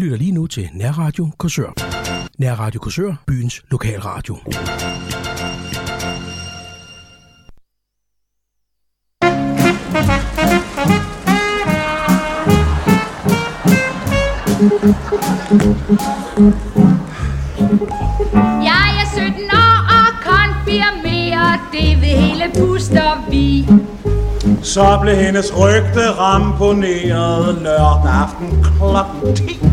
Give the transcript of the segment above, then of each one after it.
lytter lige nu til Nærradio Korsør. Nærradio Korsør, byens lokalradio. Jeg er 17 år og konfirmerer, det vil hele puster vi. Så blev hendes rygte ramponeret lørdag aften klokken 10.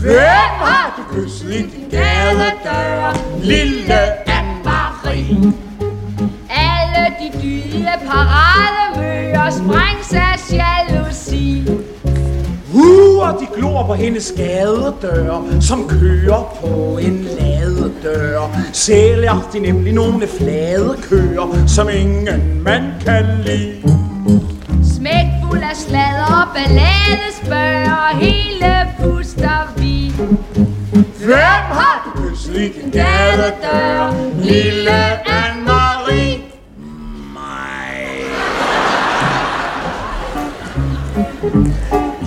Hvem har du kysset i din gadedør, lille Anne-Marie? Alle de dyde parademøger sprængs af jalousi. Og de glor på hendes gadedør, som kører på en ladedør. Sælger de nemlig nogle flade køer, som ingen mand kan lide. Smækfuld af sladder ballade spørger hele puster. Hvem har du i din gadedør, lille Anne-Marie? Mig.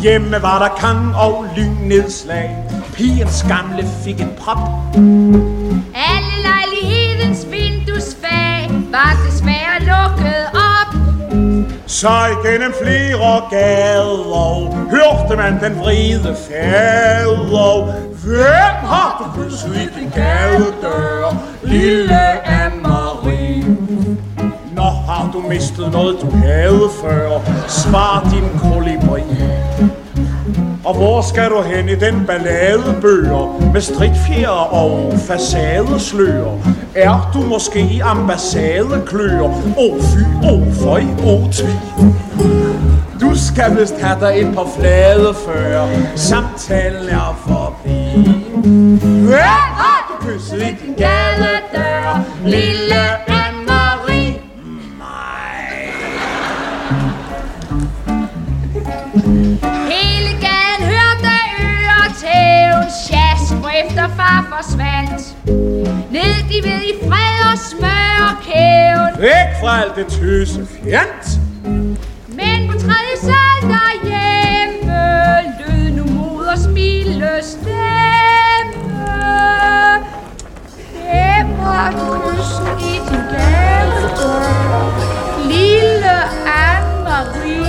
Hjemme var der kang og lynnedslag. Pigens gamle fik en prop. Alle lejlighedens vinduesfag var desværre lukket op. Så igennem flere gader hørte man den vride fader. Hvem har du kysset i din gadedør, lille Anne-Marie? Nå har du mistet noget du havde før, svar din kolibri. Og hvor skal du hen i den balladebøger Med stridtfjer og facadesløer? Er du måske i ambassadekløer? Åh oh, fy, åh oh, føj, åh oh, tvi Du skal vist have dig et par flade før Samtalen er forbi Hvem har du kysset i din gadedør Lille forsvandt. Ned de ved i fred og smør kæven. Væk fra alt det tøse fjant Men på tredje sal derhjemme lød nu moders milde stemme. Hvem har du kysset i din gadedør? Lille Anne-Marie.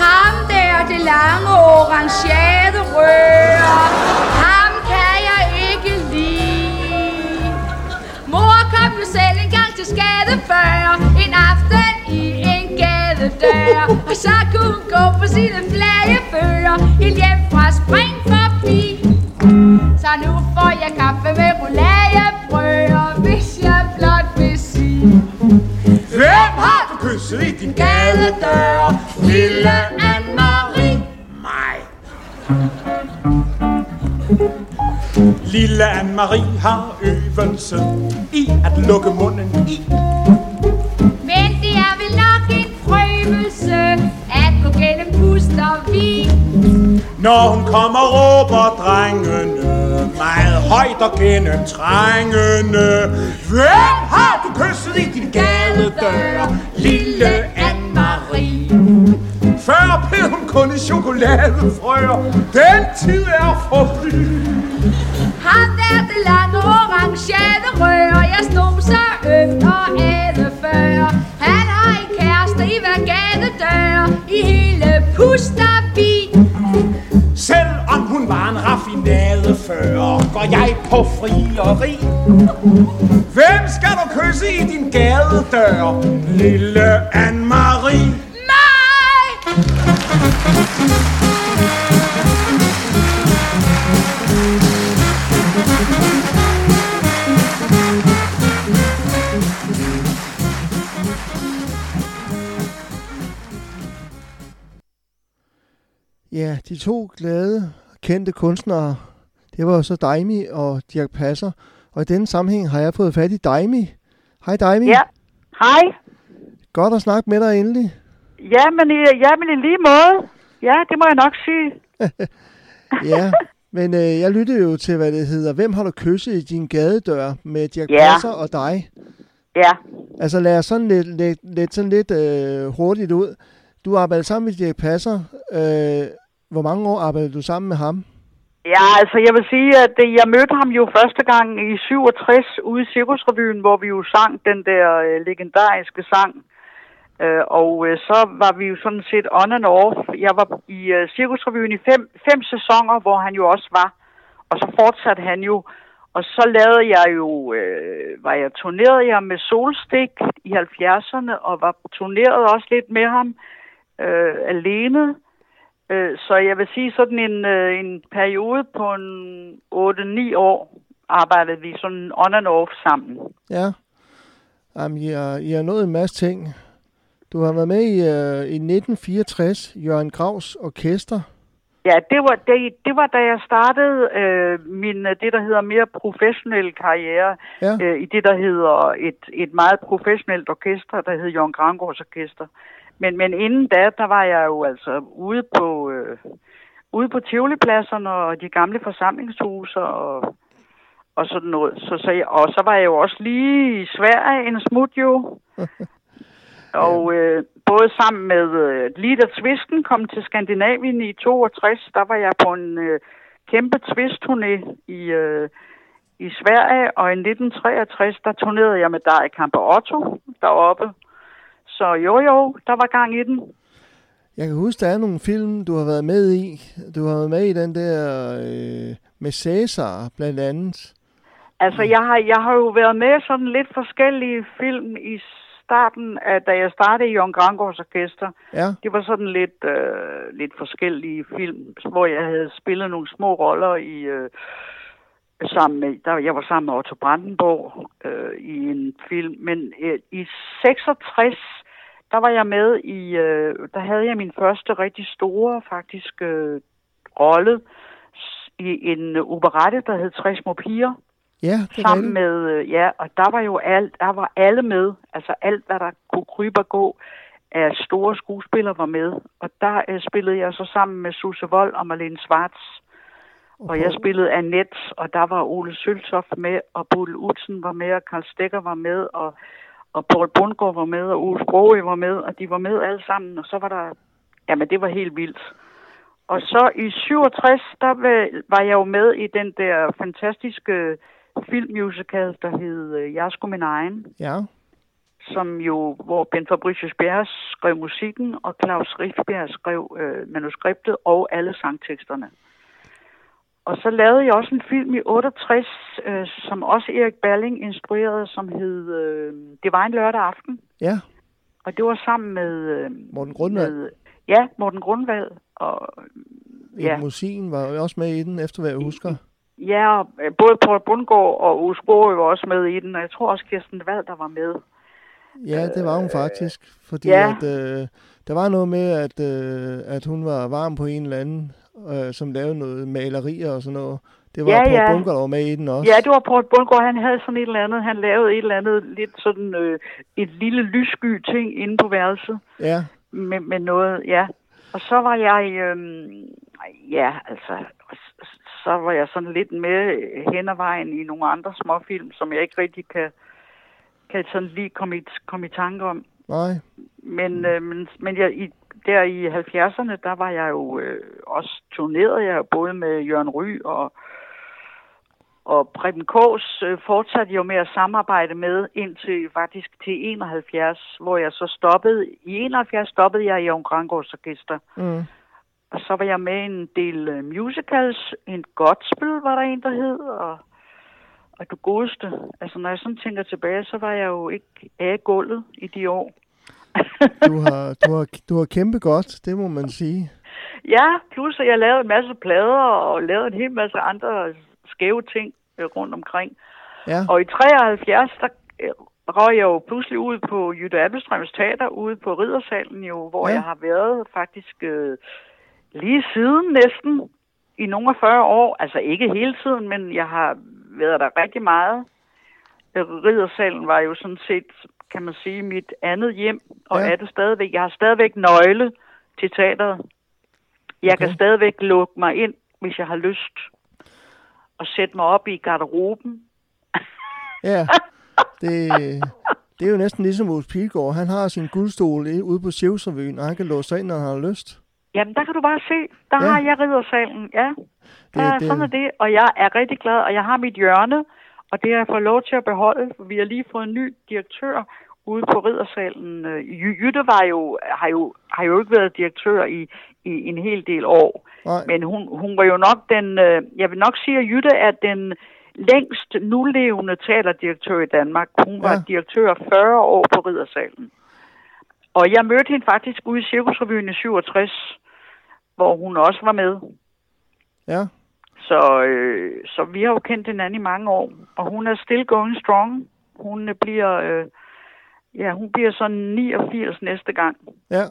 Ham der, det lange orangerede rør. Til skade før. En aften i en gadedør. Og så kunne hun gå på sine før Helt hjem fra spring forbi. Så nu får jeg kaffe med roulagebrød. Hvis jeg blot vil sige. Hvem har du kysset i din gadedør? Lille Anne-Marie Mig Lille Anne-Marie har øvelse i at lukke munden i Men det er vel nok en prøvelse at gå gennem pust og vi. Når hun kommer råber drengene Meget højt og gennemtrængende Hvem har du kysset i din gadedør? Lille Anne-Marie Før blev hun kun i chokoladefrøer Den tid er forbi Ham der det lange orangerede rør, jeg så ømt og æde før. Han har en kæreste i hver gadedør, i hele Pusterby. Selvom hun var en raffinade før, går jeg på frieri. Hvem skal du kysse i din gadedør? Lille Anne-Marie. Mig! Ja, de to glade, kendte kunstnere, det var jo så Daimi og Dirk Passer. Og i denne sammenhæng har jeg fået fat i Daimi. Hej Daimi. Ja, hej. Godt at snakke med dig endelig. Ja, men ja, men i lige måde. Ja, det må jeg nok sige. Ja, men øh, jeg lyttede jo til, hvad det hedder. Hvem har du kysset i din gadedør med Dirk Ja. Passer og dig? Ja, Altså lad os sådan lidt, lidt, lidt, sådan lidt øh, hurtigt ud. Du arbejdede sammen med Dirk Passer. Øh, hvor mange år arbejdede du sammen med ham? Ja, altså jeg vil sige, at jeg mødte ham jo første gang i 67 ude i Cirkusrevyen, hvor vi jo sang den der øh, legendariske sang. Øh, og øh, så var vi jo sådan set on and off. Jeg var i øh, Cirkusrevyen i fem, fem sæsoner, hvor han jo også var. Og så fortsatte han jo. Og så lavede jeg jo, øh, var jeg turneret jeg med Solstik i 70'erne, og var turneret også lidt med ham øh, alene. Øh, så jeg vil sige sådan en, øh, en periode på en 8-9 år arbejdede vi sådan on and off sammen. Ja. Jamen, I har, I har nået en masse ting. Du har været med i, øh, i 1964, Jørgen Gravs Orkester. Ja, det var, det, det var da jeg startede øh, min, øh, det, der hedder mere professionel karriere, Ja. øh, i det, der hedder et, et meget professionelt orkester, der hedder Jørgen Grangårds Orkester. Men, men inden da, der var jeg jo altså ude på, øh, ude på Tivoli-pladserne og de gamle forsamlingshuse og, og sådan noget. Så, så jeg, og så var jeg jo også lige i Sverige en smut jo. Og øh, både sammen med øh, lige da Twisten kom til Skandinavien i 62, der var jeg på en øh, kæmpe twist-turné i, øh, i Sverige, og i 1963, der turnerede jeg med Dari Kamper Otto deroppe. Så jo jo, der var gang i den. Jeg kan huske, der er nogle film, du har været med i. Du har været med i den der øh, med Cæsar, blandt andet. Altså, jeg har, jeg har jo været med i sådan lidt forskellige film i starten, af, da jeg startede i Jørgen Grangårds Orkester. Ja, Det var sådan lidt, øh, lidt forskellige film, hvor jeg havde spillet nogle små roller i... Øh, sammen med, der, jeg var sammen med Otto Brandenborg øh, i en film, men øh, i 66, der var jeg med i, øh, der havde jeg min første rigtig store faktisk øh, rolle i en operette, der hed Tre små piger ja det sammen med, øh, ja, og der var jo alt, der var alle med, altså alt, hvad der kunne krybe og gå af store skuespillere var med. Og der øh, spillede jeg så sammen med Susse Vold og Marlene Schwartz. Og jeg spillede Annette, og der var Ole Søltoft med, og Bodil Utsen var med, og Karl Stikker var med, og, og Paul Bundgaard var med, og Ole Sprogø var med, og de var med alle sammen, og så var der, jamen det var helt vildt. Og så i 67, der var- jeg jo med i den der fantastiske filmmusical, der hed øh, Jeg sgu min egen, Ja, som jo, hvor Ben Fabricius Bjerre skrev musikken, og Claus Riffbjerg skrev øh, manuskriptet og alle sangteksterne. Og så lavede jeg også en film i 68, øh, som også Erik Balling instruerede, som hed øh, Det var en lørdag aften. ja. Og det var sammen med... Øh, Morten Grundvald. med ja, Morten Grundvald. Og, Ja. Musikken var også med i den, efter hvad jeg husker. ja, og, øh, både Paul Bundgaard og Sprogøe var også med i den, og jeg tror også Kirsten Wald, der var med. Ja, det var hun faktisk. Fordi ja. at, øh, der var noget med, at, øh, at hun var varm på en eller anden, øh, som lavede noget malerier og sådan noget. Det var Ja, Paul ja. Bunker, der var med i den også. Ja, det var Paul Bundgaard, han havde sådan et eller andet, han lavede et eller andet lidt sådan øh, et lille lyssky ting inde på værelset. ja. med, med noget, ja. Og så var jeg, øhm, ja, altså, så var jeg sådan lidt med hen ad vejen i nogle andre småfilm, som jeg ikke rigtig kan, kan sådan lige komme i, komme i tanke om. Nej. Men, øh, men, men jeg, i, der i 70'erne, der var jeg jo øh, også turneret, jeg både med Jørgen Ry og, og Preben Kås øh, fortsatte jo med at samarbejde med indtil faktisk til 71, hvor jeg så stoppede. I 71 stoppede jeg i Jørgen Grangårds Orkester. Mm. Og så var jeg med en del øh, musicals. En Godspil var der en, der hed, og, og du godeste. Altså, når jeg sådan tænker tilbage, så var jeg jo ikke af gulvet i de år. Du har, du, har, du har kæmpet godt, det må man sige. Ja, plus at jeg lavede en masse plader og lavede en hel masse andre skæve ting øh, rundt omkring. Ja, Og i 73, der øh, røg jeg jo pludselig ud på Jytte Appelstrøms Teater, ude på Riddersalen jo, hvor Ja. jeg har været faktisk øh, lige siden næsten i nogle af 40 år. Altså ikke hele tiden, men jeg har været der rigtig meget. Øh, Riddersalen var jo sådan set, kan man sige, mit andet hjem, og Ja. er det stadigvæk. Jeg har stadigvæk nøgle til teateret. Jeg okay. Kan stadigvæk lukke mig ind, hvis jeg har lyst, og sætte mig op i garderoben. ja. Det, Det er jo næsten ligesom Ulf Pilgaard. Han har sin guldstol ude på Sjævsrevyen, og han kan låse sig ind, når han har lyst. Jamen, der kan du bare se. Der Ja. har jeg riddersalen, ja. Det- ja, det- sådan er det. Og jeg er rigtig glad, og jeg har mit hjørne, og det har jeg fået lov til at beholde. for Vi har lige fået en ny direktør ude på riddersalen. Øh, Jy- Jytte var jo, har, jo, har jo ikke været direktør i, i en hel del år. Nej. Men hun, hun var jo nok den, øh, jeg vil nok sige, at Jytte er den længst nulevende teaterdirektør i Danmark. Hun var Ja. direktør 40 år på riddersalen. Og jeg mødte hende faktisk ude i Cirkusrevyen i 67, hvor hun også var med. Ja, Så, øh, så vi har jo kendt hinanden i mange år, og hun er still going strong. Hun øh, bliver, øh, ja, hun bliver sådan 89 næste gang. ja.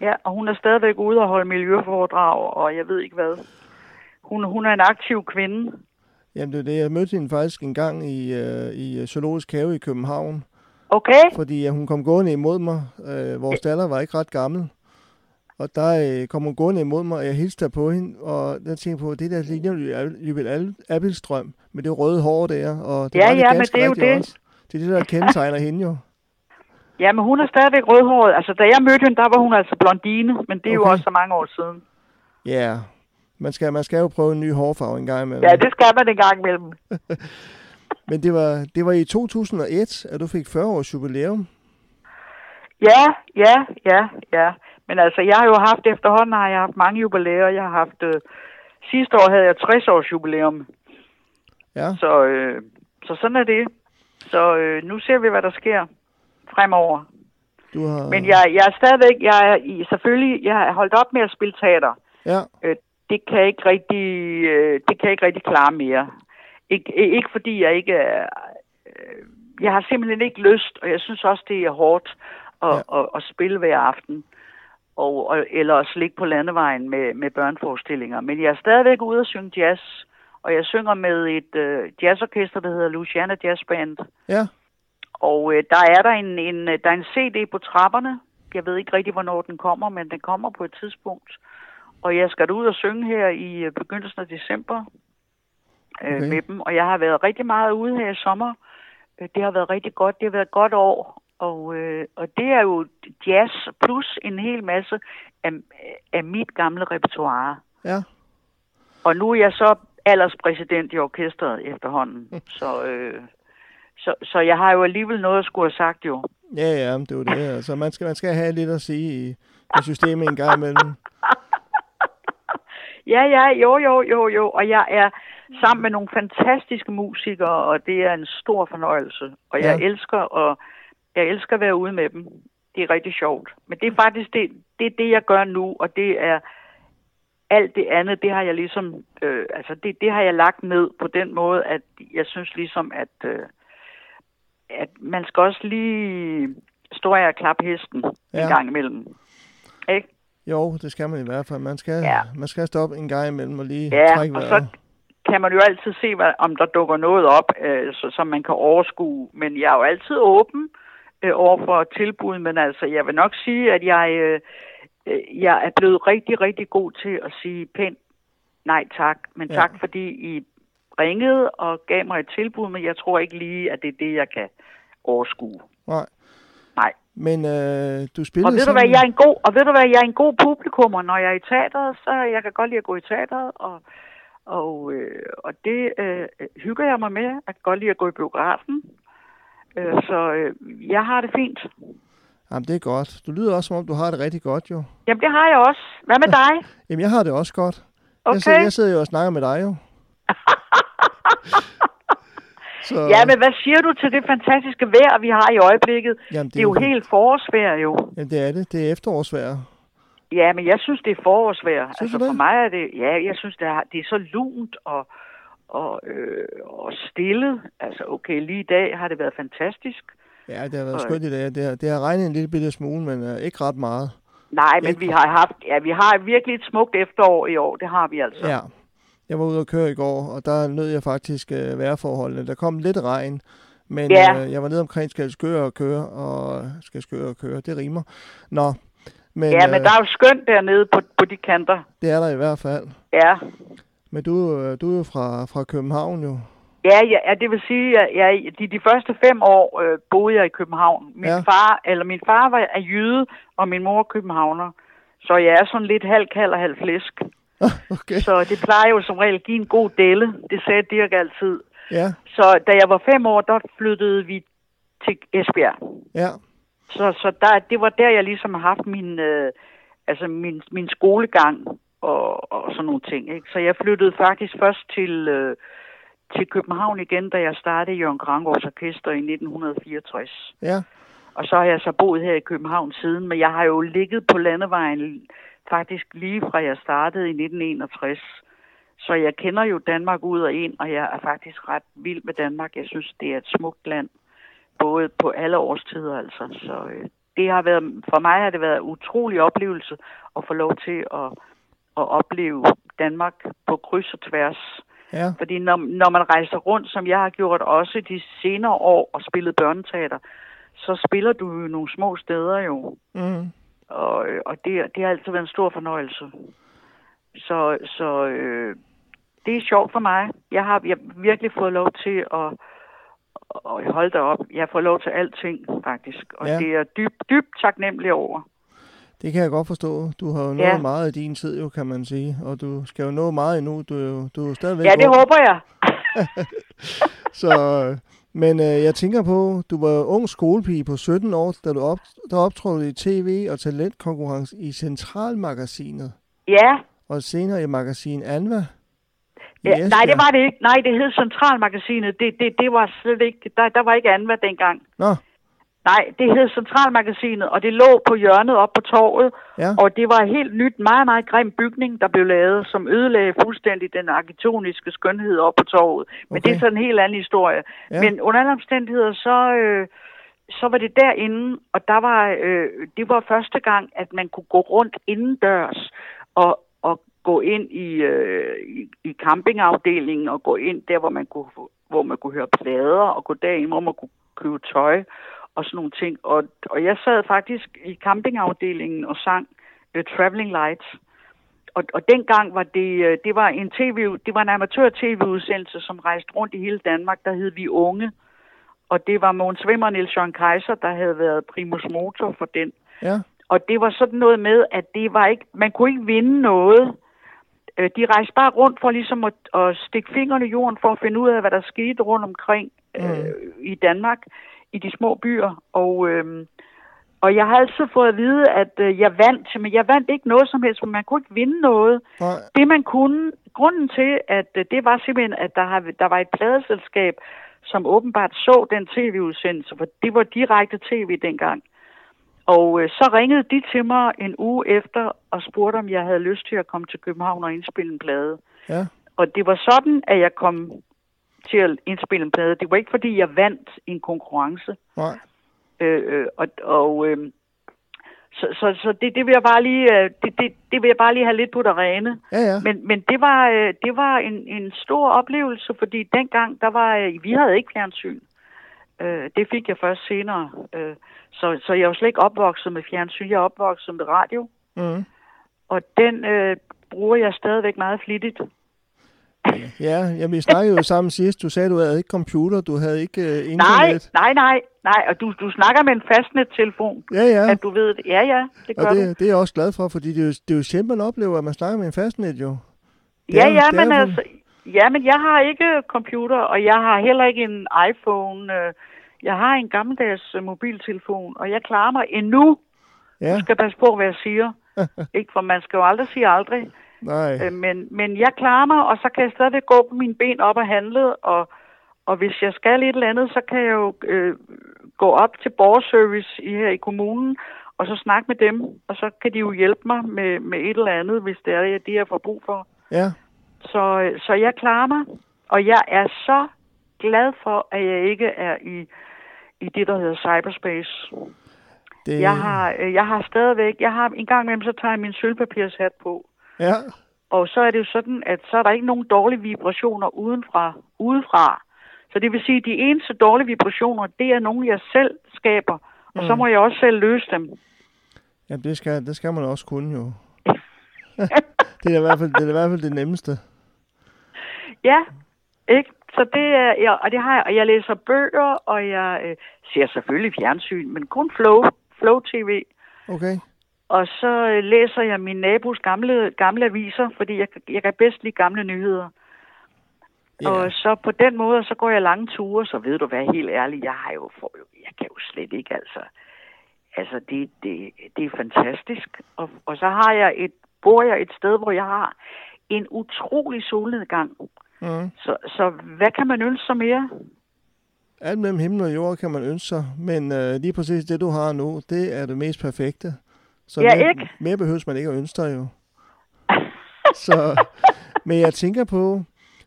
Ja, og hun er stadigvæk ude og holde miljøforedrag, og jeg ved ikke hvad. Hun, hun er en aktiv kvinde. Jamen det er det. Jeg mødte hende faktisk en gang i, øh, i Zoologisk Have i København, Okay? fordi øh, hun kom gående imod mig. Øh, vores datter var ikke ret gammel. Og der øh, kom hun gående imod mig, og jeg hilste der på hende, og jeg tænkte på, det der ligner jo Jybel Appelstrøm med det røde hår der, og det Ja, var ja, men det er jo det. Også. Det er det, der kendetegner hende jo. Ja, men hun er stadigvæk rødhåret. Altså, da jeg mødte hende, der var hun altså blondine, men det er jo Okay. også så mange år siden. Ja, man skal, man skal jo prøve en ny hårfarve en gang imellem. Ja, det skal man en gang imellem. Men det var, det var i 2001, at du fik 40 års jubilæum. Ja, ja, ja, ja. Men altså, jeg har jo haft efterhånden, har jeg haft mange jubilæer. Jeg har haft, øh, sidste år havde jeg 60 års jubilæum. Ja, Så, øh, så sådan er det. Så øh, nu ser vi, hvad der sker fremover. du har... Men jeg, jeg er stadigvæk, jeg er i, selvfølgelig, jeg har holdt op med at spille teater. Ja, Øh, det kan jeg ikke rigtig, øh, det kan jeg ikke rigtig klare mere. Ik- ikke fordi jeg ikke er, øh, jeg har simpelthen ikke lyst, og jeg synes også, det er hårdt at, Ja. ja. at, at spille hver aften. Og, og, eller at slikke på landevejen med, med børneforestillinger. Men jeg er stadigvæk ude og synge jazz, og jeg synger med et øh, jazzorkester, der hedder Luciana Jazz Band. ja, Og øh, der er der en, en, øh, der er en CD på trapperne. Jeg ved ikke rigtig, hvornår den kommer, men den kommer på et tidspunkt. Og jeg skal ud og synge her i øh, begyndelsen af december øh, Okay. med dem. Og jeg har været rigtig meget ude her i sommer. Øh, Det har været rigtig godt. Det har været et godt år. Og, øh, og det er jo jazz plus en hel masse af, af mit gamle repertoire. ja. Og nu er jeg så alderspræsident i orkestret efterhånden. Så, øh, så, så jeg har jo alligevel noget at skulle have sagt jo. Ja, ja, det er jo det. Altså, man skal, man skal have lidt at sige i, i systemet en gang imellem. Ja, ja, jo, jo, jo, jo. Og jeg er sammen med nogle fantastiske musikere, og det er en stor fornøjelse. Og jeg Ja. elsker at, jeg elsker at være ude med dem. Det er rigtig sjovt. Men det er faktisk det, det, er det jeg gør nu, og det er alt det andet, det har jeg ligesom, øh, altså det, det har jeg lagt ned på den måde, at jeg synes ligesom, at, øh, at man skal også lige stå af og klappe hesten ja. En gang imellem. Ikke? Jo, det skal man i hvert fald. Man skal, Ja. man skal stoppe en gang imellem og lige Ja, trække og vejret. så kan man jo altid se, hvad, om der dukker noget op, øh, så, som man kan overskue. Men jeg er jo altid åben øh, over for tilbud, men altså, jeg vil nok sige, at jeg, øh, øh, jeg er blevet rigtig, rigtig god til at sige pænt nej tak, men Ja. tak fordi I ringede og gav mig et tilbud, men jeg tror ikke lige, at det er det, jeg kan overskue. Nej. Nej. Men øh, du spillede Og ved du sammen... hvad, jeg er en god, og ved du hvad, jeg er en god publikummer, når jeg er i teateret, så jeg kan godt lide at gå i teateret, og, og, øh, og det øh, hygger jeg mig med. Jeg kan godt lide at gå i biografen. Øh, så øh, jeg har det fint. Jamen, det er godt. Du lyder også, som om du har det rigtig godt, jo. Jamen, det har jeg også. Hvad med dig? Jamen, jeg har det også godt. Okay. Jeg, sidder, jeg sidder jo og snakker med dig, jo. Så, Ja, men hvad siger du til det fantastiske vejr, vi har i øjeblikket? Jamen, Det er jo helt forårsvejr, jo. Jamen, det er det. Det er efterårsvejr. Ja, men jeg synes, det er forårsvejr. Synes altså du for det? mig er det, ja, jeg synes, det er, det er så lunt og, og, øh, og stille. Altså, okay, lige i dag har det været fantastisk. Ja, det har været Og- skønt i dag. Det har, det har regnet en lille bitte smule, men uh, ikke ret meget. Nej, men Ikke- vi har haft, ja, vi har virkelig et smukt efterår i år. Det har vi altså. Ja. Jeg var ude og køre i går, og der nød jeg faktisk uh, vejrforholdene. Der kom lidt regn, men Ja. uh, jeg var nede omkring Skalskør og køre, og Skalskør og køre, det rimer. Nå, men, ja, men øh, der er jo skønt dernede på, på de kanter. det er der i hvert fald. Ja, Men du, øh, du er jo fra, fra København jo. Ja, ja, ja, det vil sige, at jeg, de, de første fem år øh, boede jeg i København. Min Ja. ja. far, eller min far var er jyde, og min mor er københavner. Så jeg er sådan lidt halv kald og halv flæsk. Okay, Så det plejer jo som regel at give en god delle. Det sagde Dirk altid. ja, Så da jeg var fem år, der flyttede vi til Esbjerg. ja, Så, så der, det var der, jeg ligesom har haft min, øh, altså min, min skolegang og, og sådan nogle ting. Ikke? Så jeg flyttede faktisk først til, øh, til København igen, da jeg startede Jørgen Krangårds Orkester i 1964. ja, Og så har jeg så boet her i København siden, men jeg har jo ligget på landevejen faktisk lige fra jeg startede i 1961. Så jeg kender jo Danmark ud og ind, og jeg er faktisk ret vild med Danmark. Jeg synes, det er et smukt land, både på alle årstider altså. Så øh, det har været, for mig har det været en utrolig oplevelse at få lov til at, at opleve Danmark på kryds og tværs. ja, Fordi når, når man rejser rundt, som jeg har gjort også de senere år og spillet børneteater, så spiller du jo nogle små steder jo. mm, Og, og det, det har altid været en stor fornøjelse. Så, så øh, det er sjovt for mig. Jeg har jeg har virkelig fået lov til at og holde dig op. Jeg får lov til alting, faktisk. Og Ja. det er dybt, dybt taknemmelig over. Det kan jeg godt forstå. Du har jo nået Ja. meget af din tid, jo, kan man sige, og du skal jo nå meget endnu. Du er jo, du er jo stadigvæk Ja, det ung. håber jeg. Så, men øh, jeg tænker på, du var ung skolepige på 17 år, da du op, der optrådte i tv og talentkonkurrence i Centralmagasinet, Ja, og senere i magasin Anva. i ja nej, det var det ikke. Nej, det hed Centralmagasinet. Det, det, det var slet ikke... Der, der var ikke anvad dengang. Nå, Nej, det hed Centralmagasinet, og det lå på hjørnet op på torvet, ja, og det var en helt nyt, meget, meget grim bygning, der blev lavet, som ødelagde fuldstændig den arkitektoniske skønhed op på torvet. Men Okay. det er sådan en helt anden historie. Ja. Men under alle omstændigheder, så, øh, så var det derinde, og der var, øh, det var første gang, at man kunne gå rundt indendørs og, og gå ind i, øh, i, i campingafdelingen og gå ind der, hvor man kunne, hvor man kunne høre plader og gå derind, hvor man kunne købe tøj og sådan nogle ting. Og, og jeg sad faktisk i campingafdelingen og sang uh, Traveling Lights. Og, og dengang var det, øh, det var en tv, det var en amatør-tv-udsendelse, som rejste rundt i hele Danmark, der hed Vi Unge. Og det var Mogens Svimmer og Niels Jørgen Kaiser, der havde været primus motor for den. ja, Og det var sådan noget med, at det var ikke, man kunne ikke vinde noget. Øh, De rejste bare rundt for ligesom at, at stikke fingrene i jorden for at finde ud af, hvad der skete rundt omkring øh, i Danmark, i de små byer. Og, øh, og jeg har altid fået at vide, at øh, jeg vandt, men jeg vandt ikke noget som helst, for man kunne ikke vinde noget. nej, Det man kunne, grunden til, at øh, det var simpelthen, at der, har, der var et pladeselskab, som åbenbart så den tv-udsendelse, for det var direkte tv dengang. Og øh, så ringede de til mig en uge efter og spurgte, om jeg havde lyst til at komme til København og indspille en plade. ja, Og det var sådan, at jeg kom til at indspille en plade. Det var ikke, fordi jeg vandt en konkurrence. nej, Øh, øh, og og øh, så, så, så det, det vil jeg bare lige, øh, det, det, det vil jeg bare lige have lidt på det rene. ja, ja, Men, men det var, øh, det var en, en stor oplevelse, fordi dengang, der var, vi havde ikke fjernsyn. Det fik jeg først senere. Så, så jeg jo slet ikke opvokset med fjernsyn, jeg er opvokset med radio. mm, Og den øh, bruger jeg stadigvæk meget flittigt. ja, ja, vi snakkede jo sammen sidst. Du sagde, du havde ikke computer, du havde ikke uh, Nej, internet. nej, nej, nej. Og du, du snakker med en fastnet-telefon, Ja, ja, at du ved det. Ja, ja, det gør og du. det, det er jeg også glad for, fordi det er, jo, det er jo sjældent, man oplever, at man snakker med en fastnet, jo. Det Ja, er- ja, det men jo- altså, ja, men jeg har ikke computer, og jeg har heller ikke en iPhone. øh, Jeg har en gammeldags øh, mobiltelefon, og jeg klarer mig endnu. Ja, Jeg skal passe på, hvad jeg siger. ikke, for man skal jo aldrig sige aldrig. Nej, Øh, men, men jeg klarer mig, og så kan jeg stadig gå på mine ben op og handle, og, og hvis jeg skal et eller andet, så kan jeg jo øh, gå op til borgerservice i, her i kommunen, og så snakke med dem, og så kan de jo hjælpe mig med, med et eller andet, hvis det er det, jeg får brug for. ja, Så, så jeg klarer mig, og jeg er så glad for, at jeg ikke er i, i det, der hedder cyberspace. det, Jeg har, øh, jeg har stadigvæk, jeg har en gang imellem, så tager jeg min sølvpapirshat på, ja, og så er det jo sådan, at så er der ikke nogen dårlige vibrationer udenfra, udefra. Så det vil sige, at de eneste dårlige vibrationer, det er nogen, jeg selv skaber, og så må jeg også selv løse dem. ja, det skal, det skal man også kunne, jo. det er i hvert fald det, er i hvert fald det nemmeste. Ja, ikke? så det er, ja, og det har jeg, og jeg læser bøger, og jeg øh, ser selvfølgelig fjernsyn, men kun Flow, Flow TV. Okay. Og så øh, læser jeg min nabos gamle, gamle aviser, fordi jeg, jeg kan bedst lide gamle nyheder. Ja. Og så på den måde, så går jeg lange ture, så ved du hvad, helt ærligt, jeg har jo, for, jeg kan jo slet ikke, altså, altså det, det, det er fantastisk. Og, og så har jeg et, bor jeg et sted, hvor jeg har en utrolig solnedgang. Mm. Så, så hvad kan man ønske sig mere? Alt mellem himmel og jord kan man ønske sig, men øh, lige præcis det, du har nu, det er det mest perfekte. Så Ja, mere, ikke? mere behøves man ikke at ønske dig jo. Så, men jeg tænker på,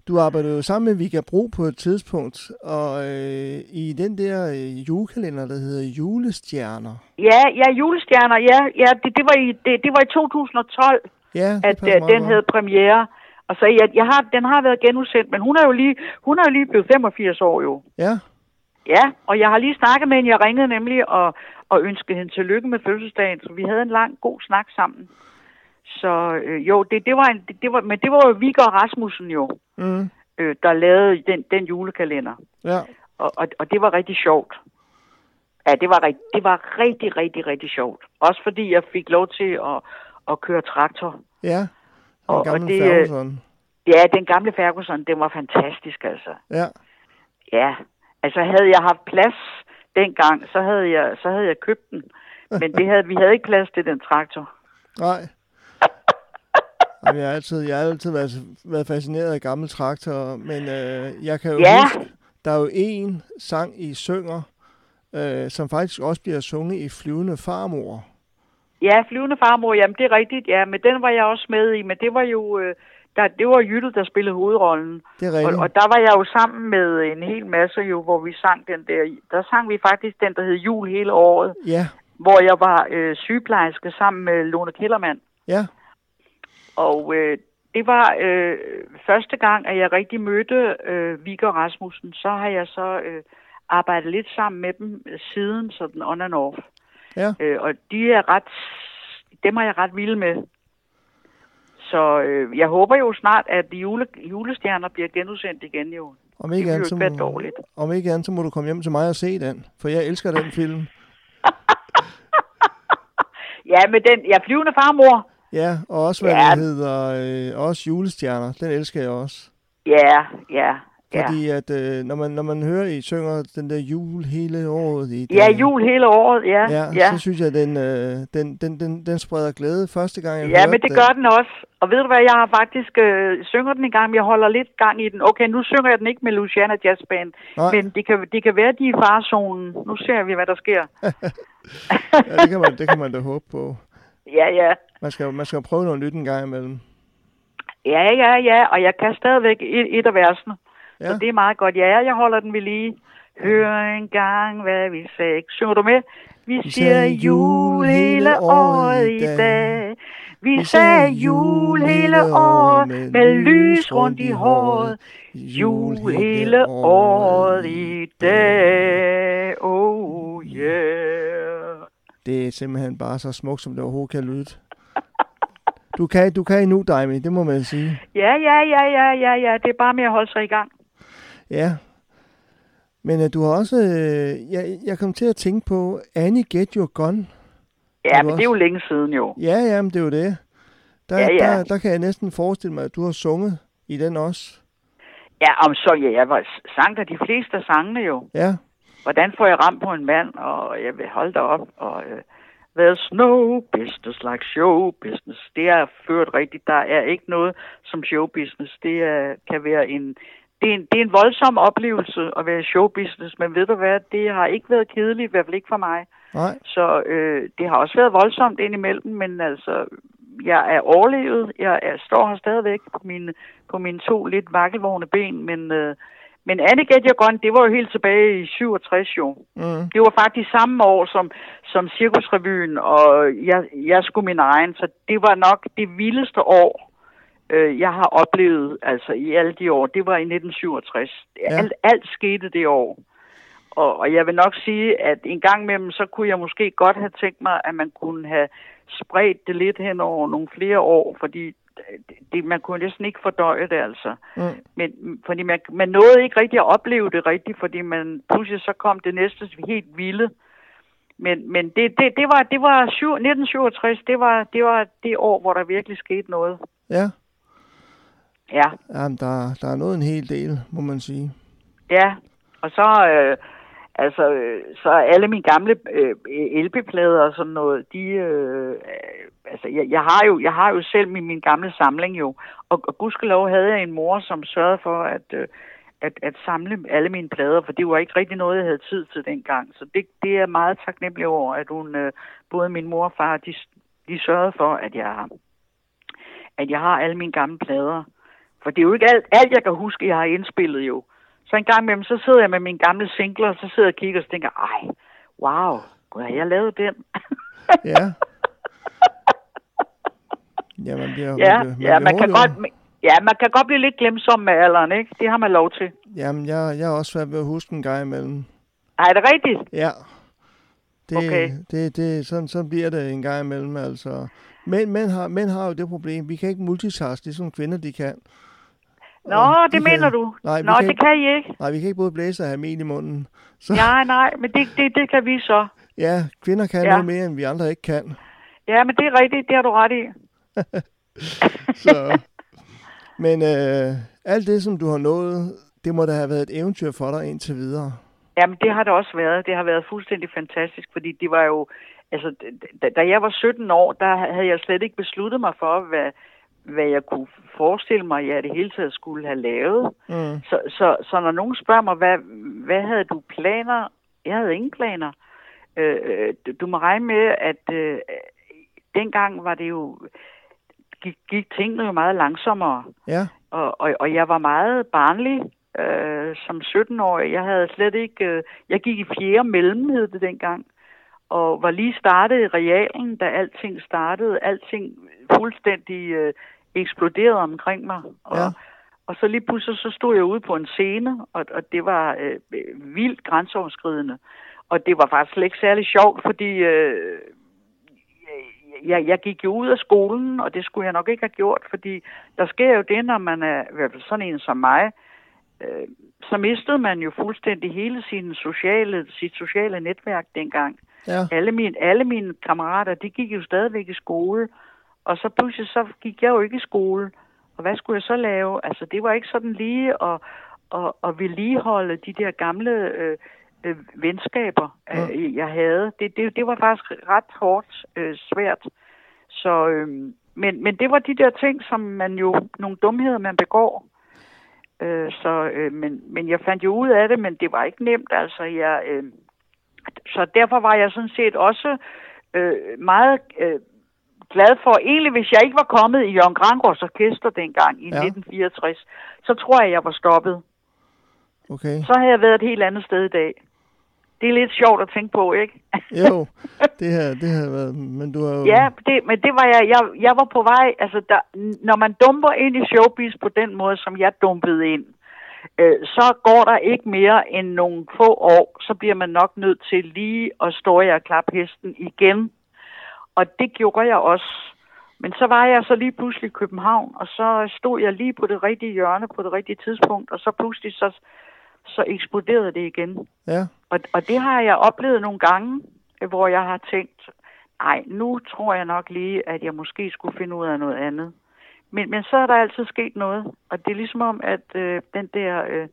du arbejdede jo sammen med Vika Bro på et tidspunkt, og øh, i den der øh, julekalender, der hedder Julestjerner. Ja, ja, julestjerner, ja, ja det, det, var i, det, det var i 2012, Ja, at meget den godt. havde premiere. Og så jeg, jeg har, den har været genudsendt, men hun er jo lige, hun er jo lige blevet 85 år jo. Ja, Ja, og jeg har lige snakket med hende. Jeg ringede nemlig og, og ønskede hende tillykke med fødselsdagen, så vi havde en lang, god snak sammen. Så øh, jo, det, det var en, det, det var, men det var jo Viggo og Rasmussen jo, mm, øh, der lavede den, den julekalender. ja, Og, og, og det var rigtig sjovt. Ja, det var, det var rigtig, rigtig, rigtig sjovt. Også fordi jeg fik lov til at, at køre traktor. ja. Og- Og, og det, det, øh, Ferguson. Ja, den gamle Ferguson, den var fantastisk altså. Ja, Ja, altså havde jeg haft plads dengang, så havde jeg, så havde jeg købt den. Men det havde, vi havde ikke plads til den traktor. nej. Jamen, jeg har altid, jeg har altid været, været fascineret af gamle traktorer, men øh, jeg kan jo Ja. huske, der er jo en sang i Synger, øh, som faktisk også bliver sunget i Flyvende Farmor. Ja, flyvende farmor, jamen det er rigtigt, ja, men den var jeg også med i, men det var jo, øh, der, det var Jytte, der spillede hovedrollen. Det er Og, rigtigt. og der var jeg jo sammen med en hel masse jo, hvor vi sang den der, der sang vi faktisk den, der hed Jul hele året, Ja, hvor jeg var øh, sygeplejerske sammen med Lone Kellermann. ja, Og øh, det var øh, første gang, at jeg rigtig mødte øh, Viggo Rasmussen. Så har jeg så øh, arbejdet lidt sammen med dem siden, sådan on and off. ja. Øh, og de er ret, dem er jeg ret vild med. Så øh, jeg håber jo snart, at de jule, julestjerner bliver genudsendt igen jo. Om ikke, andet, så må, dårligt. om ikke andet, så må du komme hjem til mig og se den, for jeg elsker den film. Ja, men den, jeg er flyvende farmor. Ja, og også hvad Ja. det hedder, øh, også julestjerner, den elsker jeg også. Ja, ja, ja. Fordi at øh, når, man, når man hører, I synger den der jul hele året i Ja, den- jul hele året, ja. Ja, ja. så synes jeg, at den, øh, den, den, den, den spreder glæde første gang, jeg Ja, men det den. gør den også. Og ved du hvad, jeg har faktisk øh, synger den en gang, men jeg holder lidt gang i den. Okay, nu synger jeg den ikke med Luciana Jazz Band, Nej. men det kan, det kan være, de er i farzonen. Nu ser vi, hvad der sker. Ja, det kan, man, det kan man da håbe på. Ja, ja. Man skal, man skal prøve noget nyt en gang imellem. Ja, ja, ja, og jeg kan stadigvæk et, et af versene. Ja. Så det er meget godt. Ja, jeg holder den ved lige. Hør engang, hvad vi sagde. Synger du med? Vi siger jul hele året i dag. Vi sagde jul hele året med lys rundt i håret. Jul hele året i dag. Oh yeah. Det er simpelthen bare så smukt, som det overhovedet kan lyde. Du kan, du kan endnu, Daimi, det må man sige. Ja, ja, ja, ja, ja, ja. Det er bare med at holde sig i gang. Ja. Men uh, du har også... Uh, jeg, jeg kom til at tænke på Annie Get Your Gun. Ja, men det er jo længe siden jo. Ja, ja, men det er jo det. Der, Ja, ja. Der, der kan jeg næsten forestille mig, at du har sunget i den også. Ja, om så, ja, jeg var sang der de fleste af sangene jo. Ja, Hvordan får jeg ramt på en mand, og jeg vil holde dig op, og øh, there's no business like show business. Det er ført rigtigt. Der er ikke noget som show business. Det er, kan være en, det er en, det er en voldsom oplevelse at være i show business, men ved du hvad, det har ikke været kedeligt, i hvert fald ikke for mig. nej, Så øh, det har også været voldsomt indimellem, men altså, jeg er overlevet. Jeg er, står her stadigvæk på mine, på mine to lidt vakkelvågne ben, men, øh, men Anne Get Your Gun, det var jo helt tilbage i 67 jo. mm, Det var faktisk samme år som, som Cirkusrevyen, og jeg, jeg skulle min egen, så det var nok det vildeste år, øh, jeg har oplevet altså i alle de år. Det var i 1967. Ja. Alt, alt skete det år. Og, og jeg vil nok sige, at en gang imellem, så kunne jeg måske godt have tænkt mig, at man kunne have spredt det lidt hen over nogle flere år, fordi det, man kunne næsten ikke fordøje det, altså. Mm. Men, fordi man, man nåede ikke rigtig at opleve det rigtigt, fordi man pludselig så kom det næste helt vilde. Men, men det, det, det var, det var syv, 1967, det var, det var det år, hvor der virkelig skete noget. Ja, Ja, Jamen, der, der er noget en hel del, må man sige. ja. Og så, øh, altså, øh, så alle mine gamle øh, LP-plader og sådan noget, de, øh, øh, altså, jeg, jeg, har jo, jeg har jo selv min, min gamle samling jo, og, og gudskelov havde jeg en mor, som sørgede for at, øh, at, at samle alle mine plader, for det var ikke rigtig noget, jeg havde tid til dengang. Så det, det er jeg meget taknemmelig over, at hun, øh, både min mor og far, de, de sørgede for, at jeg, at jeg har alle mine gamle plader. For det er jo ikke alt, alt, jeg kan huske, jeg har indspillet jo. Så en gang imellem, så sidder jeg med mine gamle singler, og så sidder jeg og kigger og tænker, ej, wow, gud, har jeg lavet den? Ja. Ja, man bliver, ja, man bliver, ja, man kan hurtigt- godt, ja, man kan godt blive lidt glemsom med alderen, ikke? Det har man lov til. Jamen, jeg, jeg er også svært ved at huske en gang imellem. Ej, er det rigtigt? Ja. Det, Okay. det, det, sådan, sådan bliver det en gang imellem, altså. Men mænd har, mænd har jo det problem, vi kan ikke multitaske, ligesom kvinder de kan. Nå, Og det vi kan- mener du? Nej, Nå, kan det ikke- kan I ikke. Nej, vi kan ikke både blæse og have mel i munden. Så Nej, nej, men det, det, det kan vi så. ja, kvinder kan Ja. noget mere, end vi andre ikke kan. Ja, men det er rigtigt, det har du ret i. Så. Men øh, alt det, som du har nået, det må da have været et eventyr for dig indtil videre. Jamen, det har det også været. Det har været fuldstændig fantastisk, fordi det var jo... Altså, da, da jeg var 17 år, der havde jeg slet ikke besluttet mig for, hvad, hvad jeg kunne forestille mig, jeg i det hele taget skulle have lavet. Mm. Så, så, så når nogen spørger mig, hvad, hvad havde du planer? Jeg havde ingen planer. Øh, øh, du- du må regne med, at øh, dengang var det jo... Gik, gik tingene jo meget langsommere. Ja, Og, og, og jeg var meget barnlig øh, som 17-årig. Jeg havde slet ikke... Øh, jeg gik i fjerde mellemhed hed det dengang. Og var lige startet i realen, da alting startede. Alting fuldstændig øh, eksploderede omkring mig. Og, Ja. og så lige pludselig så stod jeg ude på en scene, og, og det var øh, vildt grænseoverskridende. Og det var faktisk slet ikke særlig sjovt, fordi øh, jeg, jeg gik jo ud af skolen, og det skulle jeg nok ikke have gjort, fordi der sker jo det, når man er i hvert fald sådan en som mig, øh, så mistede man jo fuldstændig hele sin sociale, sit sociale netværk dengang. ja, Alle mine, alle mine kammerater, de gik jo stadigvæk i skole, og så pludselig så gik jeg jo ikke i skole. Og hvad skulle jeg så lave? Altså, det var ikke sådan lige at, at, at vedligeholde de der gamle øh, øh, venskaber, øh, jeg havde. Det, det, det var faktisk ret hårdt øh, svært. Så, øh, men, men det var de der ting, som man jo, nogle dumheder, man begår. Øh, så, øh, men, men jeg fandt jo ud af det, men det var ikke nemt. Altså, jeg, øh, så derfor var jeg sådan set også øh, meget øh, glad for, egentlig hvis jeg ikke var kommet i Jørgen Grangårds orkester dengang i Ja. ja. 1964, så tror jeg, jeg var stoppet. okay. Så havde jeg været et helt andet sted i dag. Det er lidt sjovt at tænke på, ikke? Jo, det her, det har været, men du har jo... Ja, det, men det var jeg, jeg, jeg var på vej, altså der, når man dumper ind i showbiz på den måde, som jeg dumpede ind, øh, så går der ikke mere end nogle få år, så bliver man nok nødt til lige at stå og klappe hesten igen. Og det gjorde jeg også. Men så var jeg så lige pludselig i København, og så stod jeg lige på det rigtige hjørne på det rigtige tidspunkt, og så pludselig så, så eksploderede det igen. Ja, Og, og det har jeg oplevet nogle gange, hvor jeg har tænkt, nej, nu tror jeg nok lige, at jeg måske skulle finde ud af noget andet. Men, men så er der altid sket noget, og det er ligesom om, at øh, den der, øh,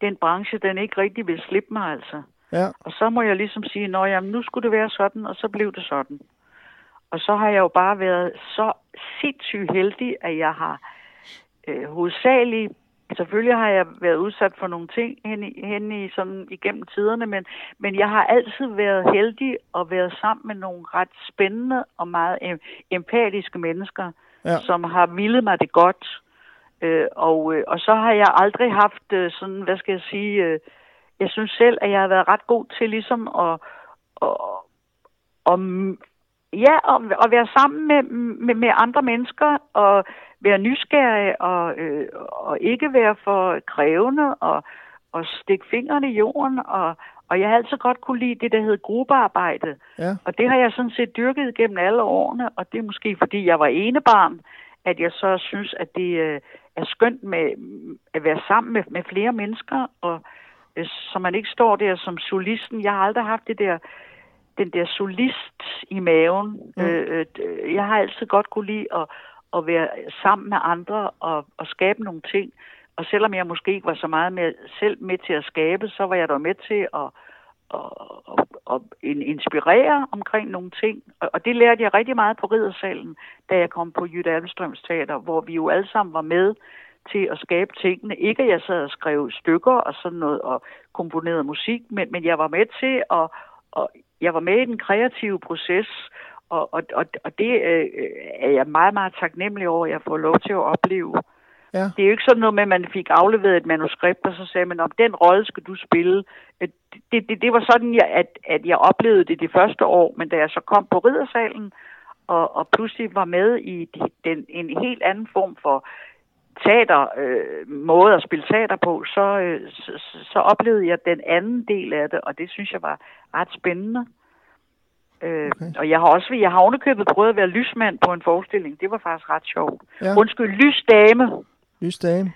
den branche, den ikke rigtig vil slippe mig altså. Ja, Og så må jeg ligesom sige, nå jamen, nu skulle det være sådan, og så blev det sådan. Og så har jeg jo bare været så sindssygt heldig, at jeg har øh, hovedsageligt, selvfølgelig har jeg været udsat for nogle ting hen i, hen i sådan igennem tiderne, men, men jeg har altid været heldig og været sammen med nogle ret spændende og meget em- empatiske mennesker, Ja. som har villet mig det godt. Øh, og, øh, og så har jeg aldrig haft øh, sådan, hvad skal jeg sige, øh, jeg synes selv, at jeg har været ret god til ligesom at, at, at ja, at, at være sammen med, med, med andre mennesker og være nysgerrig og, øh, og ikke være for krævende og, og stikke fingrene i jorden. Og, og jeg har altid godt kunne lide det, der hedder gruppearbejde. ja, Og det har jeg sådan set dyrket gennem alle årene, og det er måske fordi jeg var enebarn, at jeg så synes, at det øh, er skønt med at være sammen med, med flere mennesker, og så man ikke står der som solisten. Jeg har aldrig haft det der den der solist i maven. Mm. Øh, øh, jeg har altid godt kunne lide at, at være sammen med andre og, og skabe nogle ting. Og selvom jeg måske ikke var så meget med, selv med til at skabe, så var jeg da med til at, at, at, at inspirere omkring nogle ting. Og, det lærte jeg rigtig meget på Riddersalen, da jeg kom på Jytte Teater, hvor vi jo alle sammen var med til at skabe tingene. Ikke at jeg sad og skrev stykker og sådan noget og komponerede musik, men, men jeg var med til at, at jeg var med i den kreative proces, og, og, og, og det øh, er jeg meget, meget taknemmelig over, at jeg får lov til at opleve. Ja. Det er jo ikke sådan noget med, at man fik afleveret et manuskript, og så sagde man, om den rolle skal du spille. Det, det, det var sådan, jeg, at, at jeg oplevede det de første år, men da jeg så kom på riddersalen, og, og pludselig var med i de, den, en helt anden form for teater, øh, måde at spille teater på, så, øh, så, så oplevede jeg den anden del af det, og det synes jeg var ret spændende. Øh, okay. Og jeg har også jeg har ovenikøbet prøvet at være lysmand på en forestilling. Det var faktisk ret sjovt. Ja. Undskyld, lysdame. Lysdame.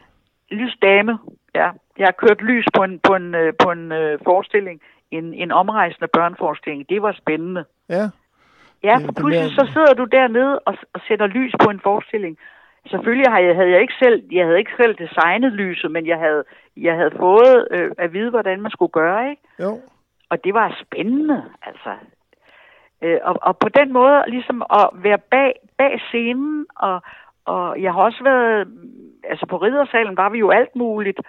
Lysdame, ja. Jeg har kørt lys på en, på en, øh, på en uh, forestilling, en, en omrejsende børneforestilling. Det var spændende. Ja. Ja, for pludselig så sidder du dernede og, og sætter lys på en forestilling. Selvfølgelig havde jeg, havde jeg ikke selv, jeg havde ikke selv designet lyset, men jeg havde, jeg havde fået øh, at vide, hvordan man skulle gøre, ikke? Jo. Og det var spændende, altså. Øh, og, og på den måde ligesom at være bag, bag scenen, og, og jeg har også været, altså på riddersalen var vi jo alt muligt.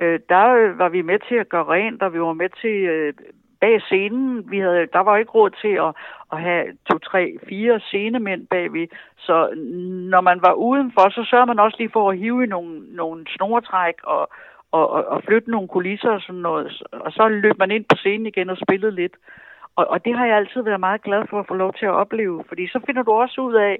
Øh, der var vi med til at gøre rent, og vi var med til øh, bag scenen. Vi havde, der var ikke råd til at, at have to, tre, fire scenemænd bagved. Så når man var udenfor, så sørger man også lige for at hive i nogle, nogle snoretræk og, og, og, og flytte nogle kulisser og sådan noget. Og så løb man ind på scenen igen og spillede lidt. Og, og det har jeg altid været meget glad for at få lov til at opleve, fordi så finder du også ud af,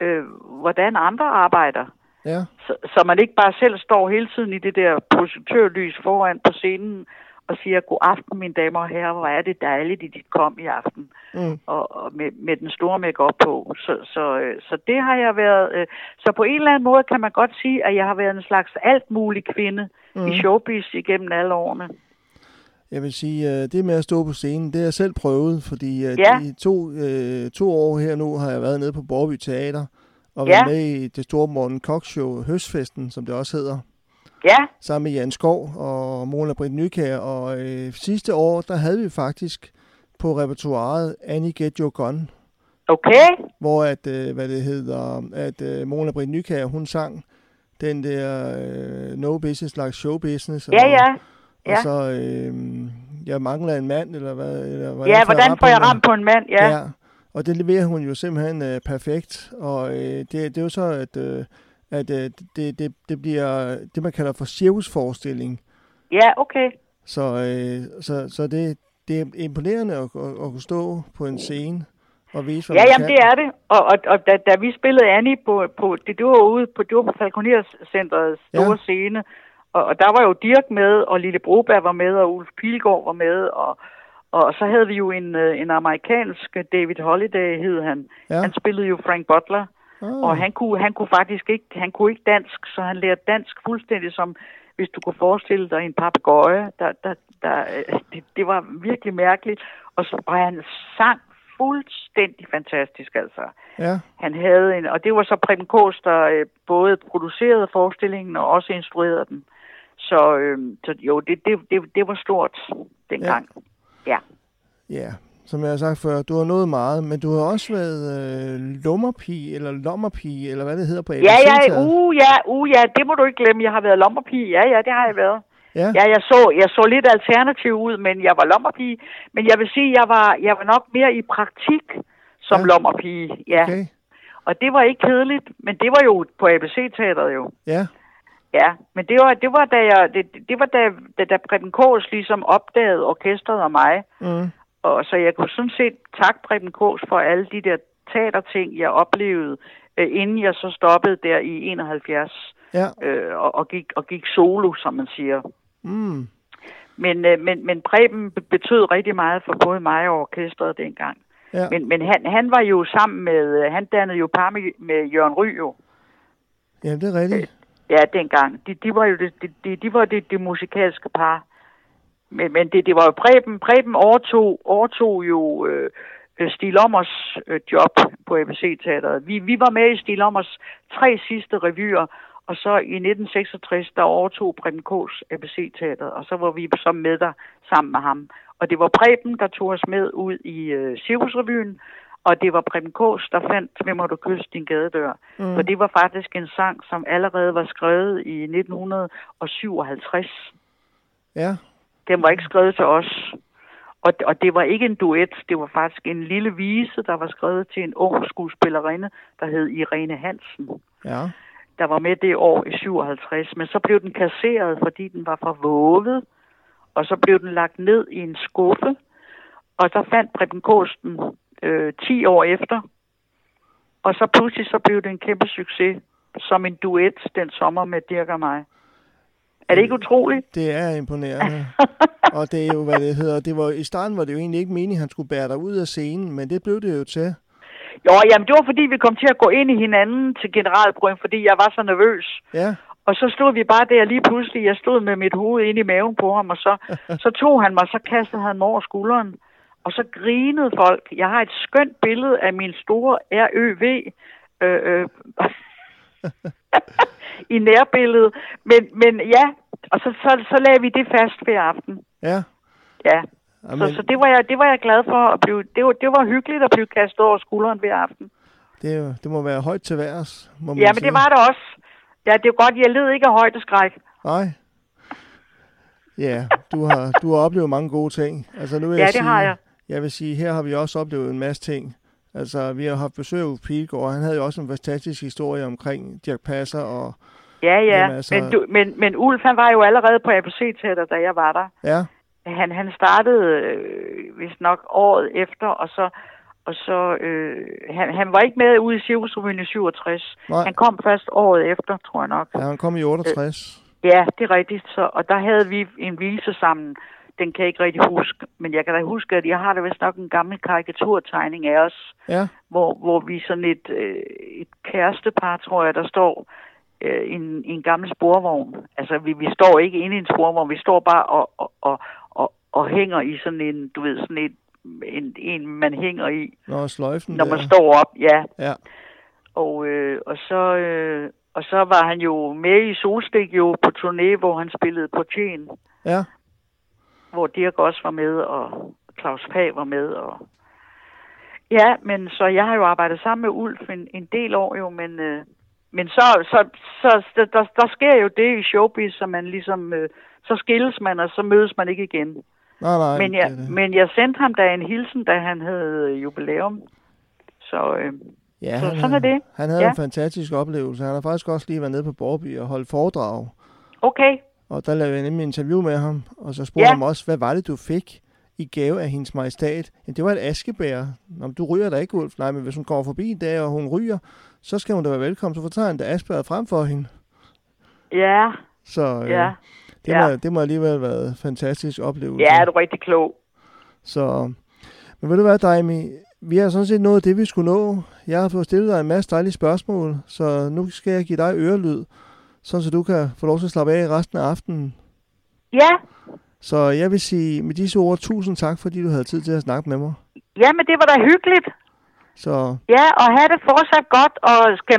øh, hvordan andre arbejder. Ja. Så, så man ikke bare selv står hele tiden i det der projektørlys foran på scenen og siger, god aften mine damer og herrer, hvor er det dejligt, at de kom i aften. Mm. Og, og med, med den store make på. Så, så, øh, så det har jeg været... Øh, så på en eller anden måde kan man godt sige, at jeg har været en slags alt mulig kvinde mm. i showbiz igennem alle årene. Jeg vil sige, øh, det med at stå på scenen, det har jeg selv prøvet, fordi ja. i to, øh, to år her nu har jeg været nede på Borby Teater og været ja. med i det store Morten Cox Show, Høstfesten, som det også hedder. Ja. Sammen med Jan Skov og Mona Britt Nykær. Og øh, sidste år, der havde vi faktisk på repertoireet Annie Get Your Gun. Okay. Hvor at, øh, hvad det hedder, at øh, Mona Britt Nykær, hun sang den der øh, No Business Like Show Business. Ja, og, ja. Ja. Og så, øh, jeg mangler en mand, eller hvad? Eller, hvordan ja, hvordan får jeg ramt på en mand, ja. ja. Og det leverer hun jo simpelthen øh, perfekt. Og øh, det, det er jo så, at, øh, at øh, det, det, det bliver det, man kalder for cirkusforestilling. Ja, okay. Så, øh, så, så det, det er imponerende at, at, at kunne stå på en scene og vise, hvad ja, jamen, kan. det er det. Og, og, og da, da vi spillede Annie på, på det, det var ude på, det var på Falconer-centrets store ja. scene, og, og der var jo Dirk med, og Lille Broberg var med, og Ulf Pilgaard var med, og, og så havde vi jo en, øh, en amerikansk, David Holiday hed han. Ja. Han spillede jo Frank Butler, oh. og han kunne, han kunne faktisk ikke, han kunne ikke dansk, så han lærte dansk fuldstændig som, hvis du kunne forestille dig en papegøje. Der, der, der, øh, det, det var virkelig mærkeligt. Og, så, og han sang fuldstændig fantastisk, altså. Ja. Han havde en, og det var så Preben Kås, der øh, både producerede forestillingen og også instruerede den. Så, øh, så jo, det, det, det, det var stort dengang. Ja. ja. Ja, som jeg har sagt før, du har nået meget, men du har også været øh, lummerpige, eller lommerpige, eller hvad det hedder på ABC. Ja, ja, uh, ja, uh, ja, det må du ikke glemme. Jeg har været lommerpige. Ja, ja, det har jeg været. Ja, ja jeg, så, jeg så lidt alternativ ud, men jeg var lommerpige. Men jeg vil sige, jeg var, jeg var nok mere i praktik som ja. lommerpige. Ja. Okay. Og det var ikke kedeligt, men det var jo på ABC-teateret jo. Ja. Ja, men det var, det var da jeg, det, det var da, da, da Preben Kås ligesom opdagede orkestret og mig. Mm. Og så jeg kunne sådan set takke Preben Kås for alle de der teaterting, jeg oplevede, øh, inden jeg så stoppede der i 71 ja. øh, og, og, gik, og gik solo, som man siger. Mm. Men, øh, men, men Preben betød rigtig meget for både mig og orkestret dengang. Ja. Men, men han, han var jo sammen med, han dannede jo par med, med Jørgen Ry jo. Ja, det er rigtigt. Ja, dengang. De, de var jo det, de, de, de var det, det musikalske par. Men, men det, det var jo Preben. Preben overtog, overtog jo øh, Stig Lommers øh, job på ABC-teateret. Vi, vi var med i Stig Lommers tre sidste revyer, og så i 1966, der overtog Preben K's ABC-teateret, og så var vi så med der sammen med ham. Og det var Preben, der tog os med ud i øh, Cirkusrevyen, og det var Preben K's, der fandt Hvem har du kysset din gadedør. Mm. For det var faktisk en sang, som allerede var skrevet i 1957. Ja, Den var ikke skrevet til os. Og, og det var ikke en duet, det var faktisk en lille vise, der var skrevet til en ung skuespillerinde, der hed Irene Hansen, ja. der var med det år i 57. Men så blev den kasseret, fordi den var for våget, og så blev den lagt ned i en skuffe, og så fandt Preben Kosten øh, 10 år efter, og så pludselig så blev det en kæmpe succes som en duet den sommer med Dirk og mig. Er det ikke utroligt? Det er imponerende. og det er jo, hvad det hedder. Det var, I starten var det jo egentlig ikke meningen, at han skulle bære dig ud af scenen, men det blev det jo til. Jo, jamen det var fordi, vi kom til at gå ind i hinanden til generalprøven, fordi jeg var så nervøs. Ja, Og så stod vi bare der lige pludselig. Jeg stod med mit hoved ind i maven på ham, og så, så tog han mig, så kastede han mig over skulderen. Og så grinede folk. Jeg har et skønt billede af min store RØV øh, øh, i nærbilledet. Men, men ja, og så, så, så lagde vi det fast hver aften. ja. Ja. Jamen, Så, så det, var jeg, det var jeg glad for. At blive, det, var, det var hyggeligt at blive kastet over skulderen hver aften. det, det må være højt til værs, må man Ja, men sige. det var det også. Ja, det er godt, jeg led ikke af højdeskræk. Nej. Ja, du har, du har oplevet mange gode ting. Altså, nu vil Ja, jeg det sige, har jeg. Jeg vil sige, her har vi også oplevet en masse ting. Altså, vi har haft besøg af Pilgaard. Han havde jo også en fantastisk historie omkring Dirk Passer og... Ja, ja. Jamen, altså- Men, du, men, men Ulf, han var jo allerede på ABC-teater, da jeg var der. Ja, Han, han startede øh, vist nok året efter, og så, og så øh, han, han var ikke med ude i Cirkusrevyen i 67. Nej. Han kom først året efter, tror jeg nok. ja han kom i 68. Ja, det er rigtigt. Så, og der havde vi en vise sammen. Den kan jeg ikke rigtig huske, men jeg kan da huske, at jeg har da vist nok en gammel karikaturtegning af os, Ja, hvor, hvor vi sådan et, øh, et kærestepar, tror jeg, der står øh, i, en, en gammel sporvogn. Altså, vi, vi står ikke inde i en sporvogn, vi står bare og, og, og, og, og hænger i sådan en, du ved, sådan et, en, en man hænger i, når sløjfen når der. man står op, ja. Ja, Og, øh, og, så, øh, og så var han jo med i Solstik jo på turné, hvor han spillede på Tjen, ja, hvor Dirk også var med, og Claus Pag var med. Og... Ja, men så jeg har jo arbejdet sammen med Ulf en, en del år jo, men, øh, men så, så, så der, der, sker jo det i showbiz, så man ligesom, øh, så skilles man, og så mødes man ikke igen. nej, nej. Men jeg, det det. men jeg sendte ham da en hilsen, da han havde øh, jubilæum. Så øh, ja, så han sådan er det. Han havde Ja. en fantastisk oplevelse. Han har faktisk også lige været nede på Borby og holdt foredrag. okay, Og der lavede jeg nemlig interview med ham, og så spurgte Ja. ham også, hvad var det, du fik i gave af hendes majestat? Ja, det var et askebær. Nå, du ryger da ikke, Ulf. Nej, men hvis hun kommer forbi en dag, og hun ryger, så skal hun da være velkommen. Så fortager han da askebæret frem for hende. ja, Så øh, ja. det, ja. må, det må alligevel have været en fantastisk oplevelse. Ja, du er rigtig klog. Så, men ved du hvad, Daimi? Vi har sådan set nået det, vi skulle nå. Jeg har fået stillet dig en masse dejlige spørgsmål, så nu skal jeg give dig ørelyd, sådan så du kan få lov til at slappe af resten af aftenen. Ja, Så jeg vil sige med disse ord, tusind tak, fordi du havde tid til at snakke med mig. ja, men det var da hyggeligt. Så Ja, og have det fortsat godt, og skal,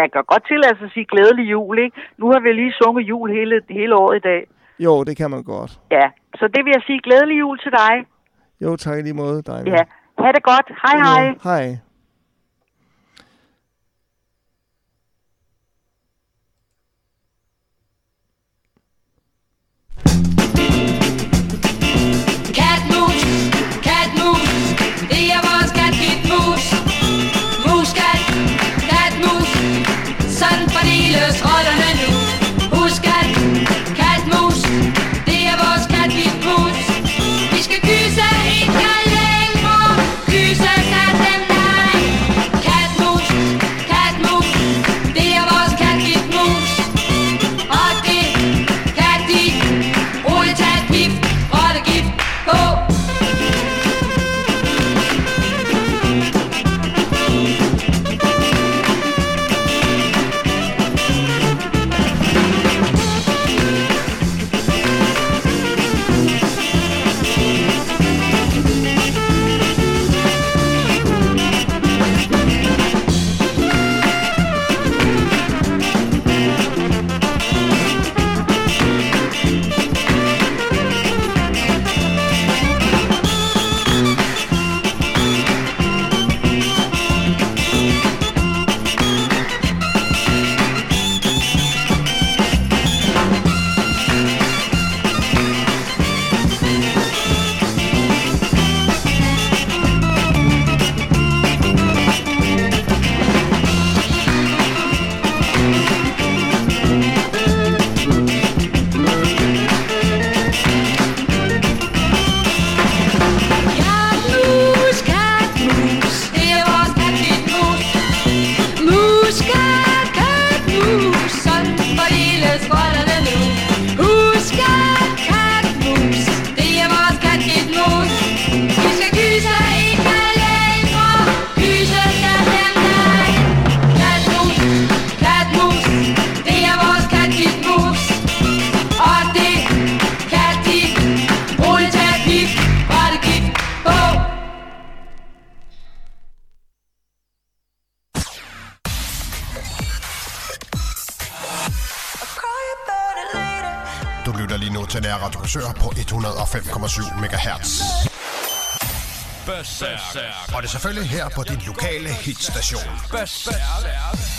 man kan godt tillade sig at sige glædelig jul, ikke? Nu har vi lige sunget jul hele, hele året i dag. jo, det kan man godt. Ja, så det vil jeg sige glædelig jul til dig. Jo, tak i lige måde, Daimi. Ja, ha' det godt. Hej hej. Hej. Berserk. Og det er selvfølgelig her på din lokale hitstation. Berserk.